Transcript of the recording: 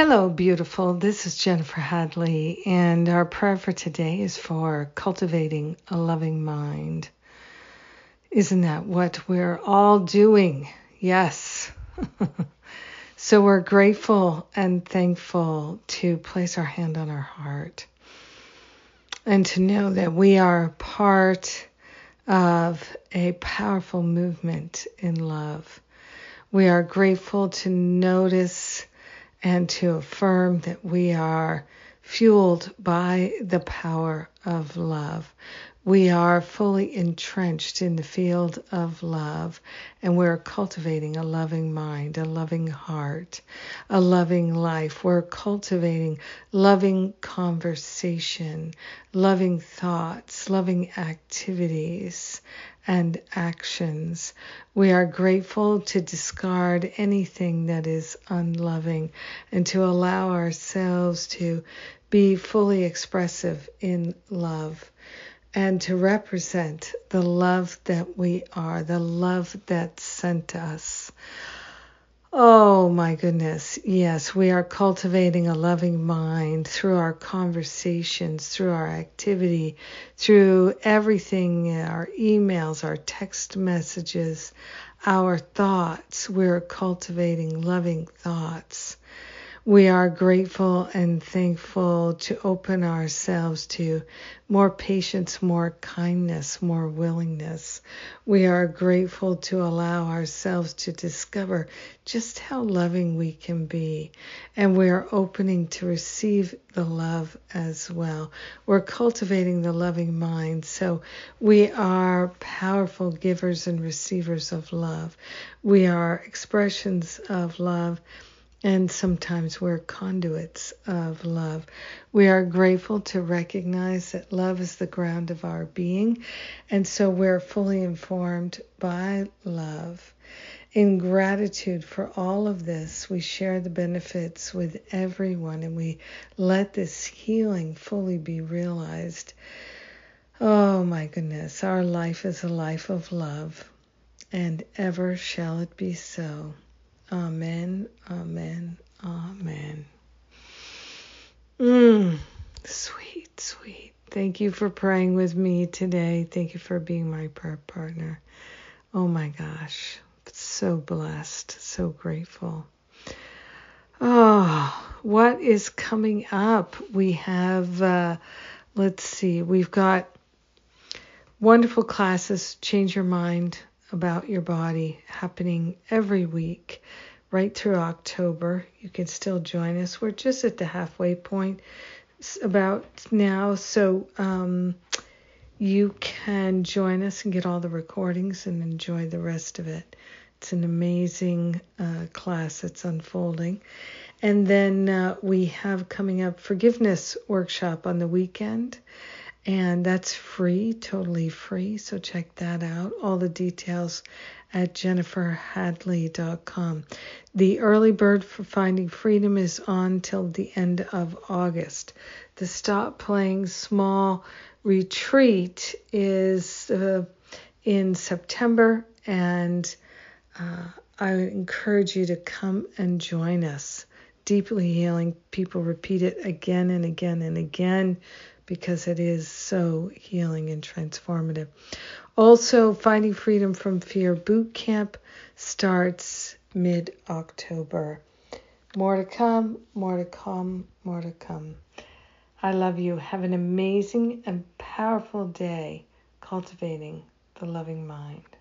Hello, beautiful. This is Jennifer Hadley, and our prayer for today is for cultivating a loving mind. Isn't that what we're all doing? Yes. so we're grateful and thankful to place our hand on our heart and to know that we are part of a powerful movement in love. We are grateful to notice and to affirm that we are fueled by the power of love. We are fully entrenched in the field of love, and we're cultivating a loving mind, a loving heart, a loving life. We're cultivating loving conversation, loving thoughts, loving activities, and actions. We are grateful to discard anything that is unloving and to allow ourselves to be fully expressive in love and to represent the love that we are, the love that sent us. Oh my goodness. Yes, we are cultivating a loving mind through our conversations, through our activity, through everything our emails, our text messages, our thoughts. We're cultivating loving thoughts. We are grateful and thankful to open ourselves to more patience, more kindness, more willingness. We are grateful to allow ourselves to discover just how loving we can be. And we are opening to receive the love as well. We're cultivating the loving mind. So we are powerful givers and receivers of love. We are expressions of love and sometimes we're conduits of love. We are grateful to recognize that love is the ground of our being, and so we're fully informed by love. In gratitude for all of this, we share the benefits with everyone and we let this healing fully be realized. Oh my goodness, our life is a life of love, and ever shall it be so. Amen, amen, amen. Mmm, sweet, sweet. Thank you for praying with me today. Thank you for being my prayer partner. Oh my gosh, so blessed, so grateful. Oh, what is coming up? We have, uh, let's see, we've got wonderful classes, Change Your Mind, about your body happening every week right through October. You can still join us. We're just at the halfway point about now, so um, you can join us and get all the recordings and enjoy the rest of it. It's an amazing uh, class that's unfolding. And then uh, we have coming up forgiveness workshop on the weekend and that's free, totally free. So check that out. All the details at jenniferhadley.com. The early bird for Finding Freedom is on till the end of August. The Stop Playing Small retreat is uh, in September, and uh, I encourage you to come and join us. Deeply healing. People repeat it again and again and again because it is so healing and transformative. Also, Finding Freedom from Fear Boot Camp starts mid October. More to come, more to come, more to come. I love you. Have an amazing and powerful day cultivating the loving mind.